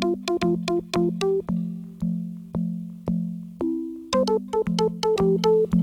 Thank you.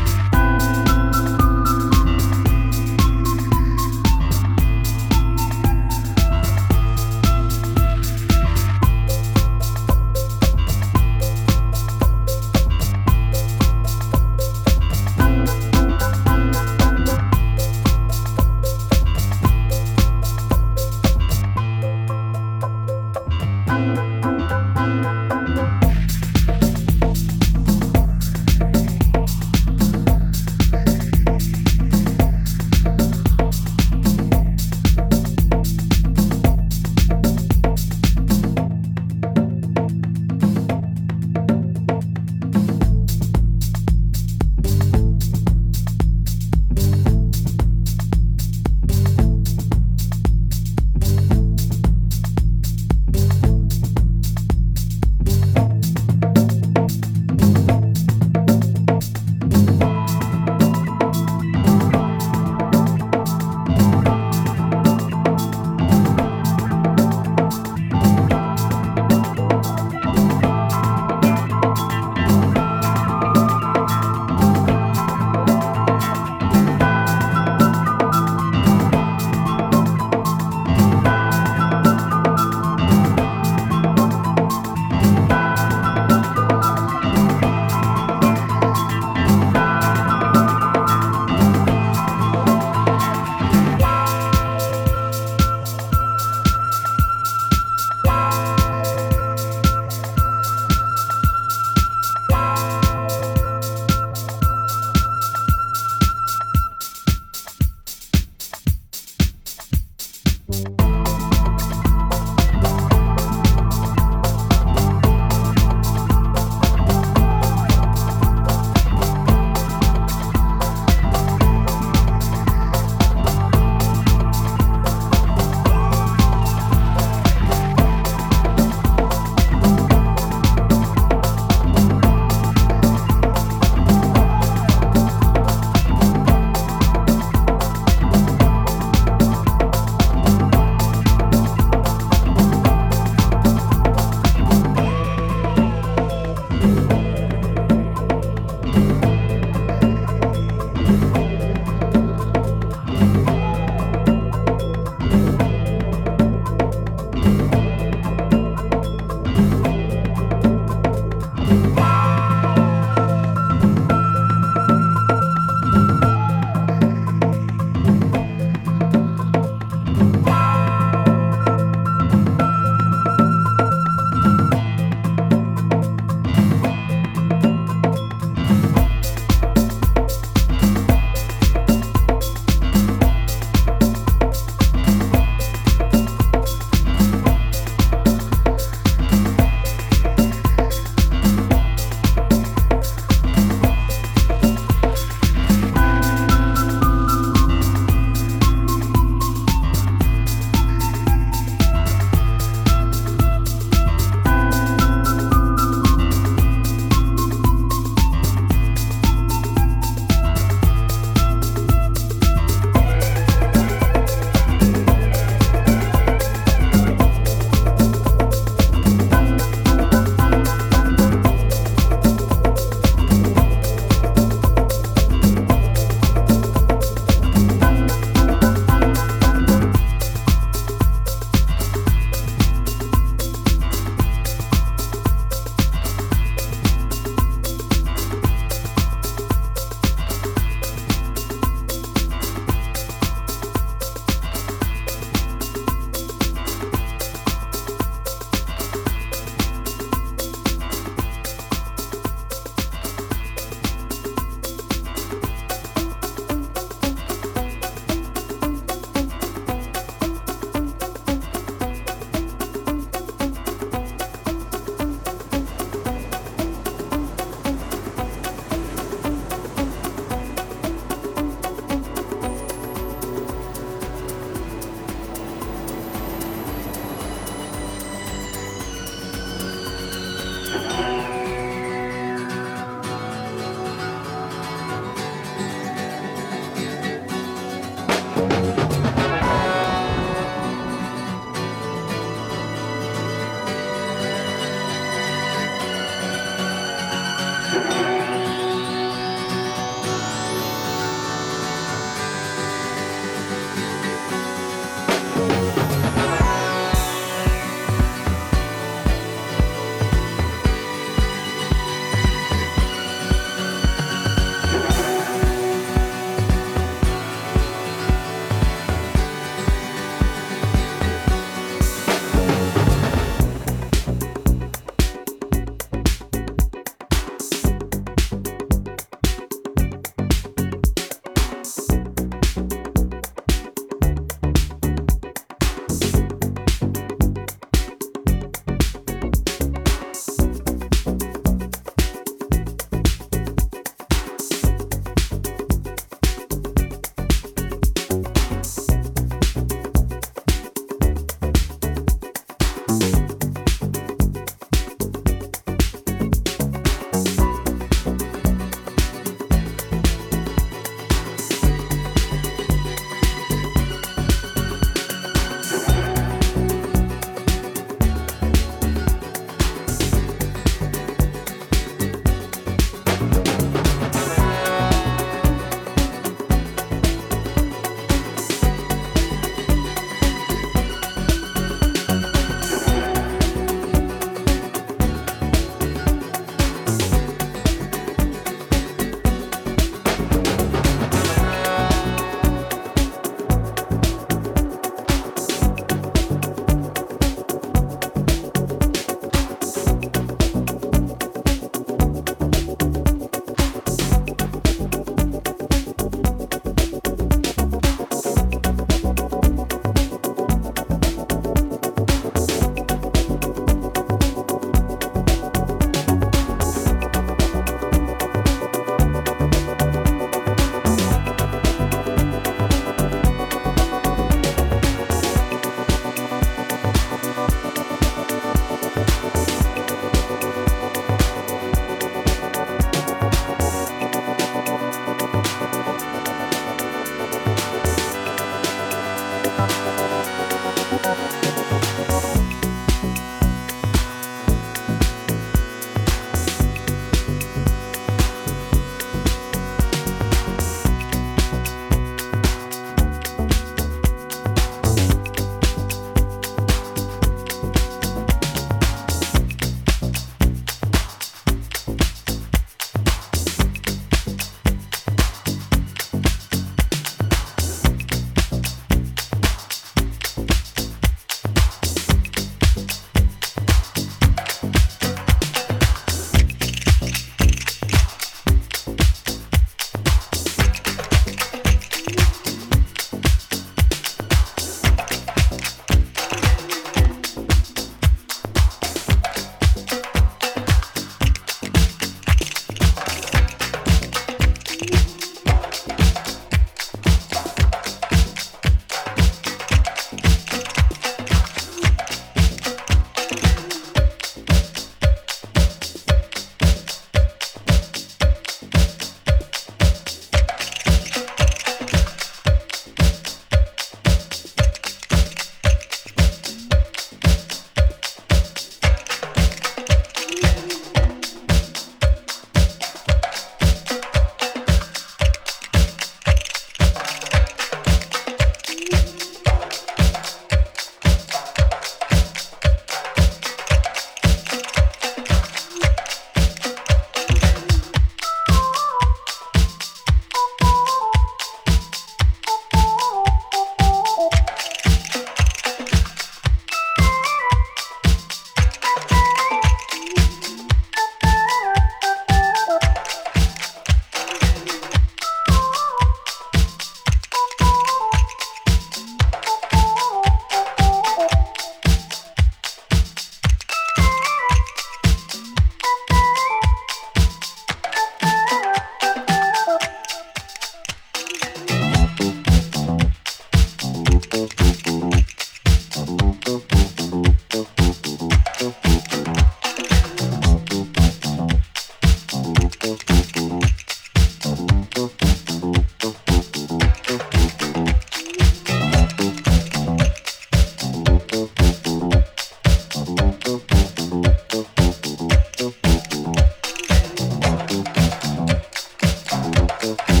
Bye.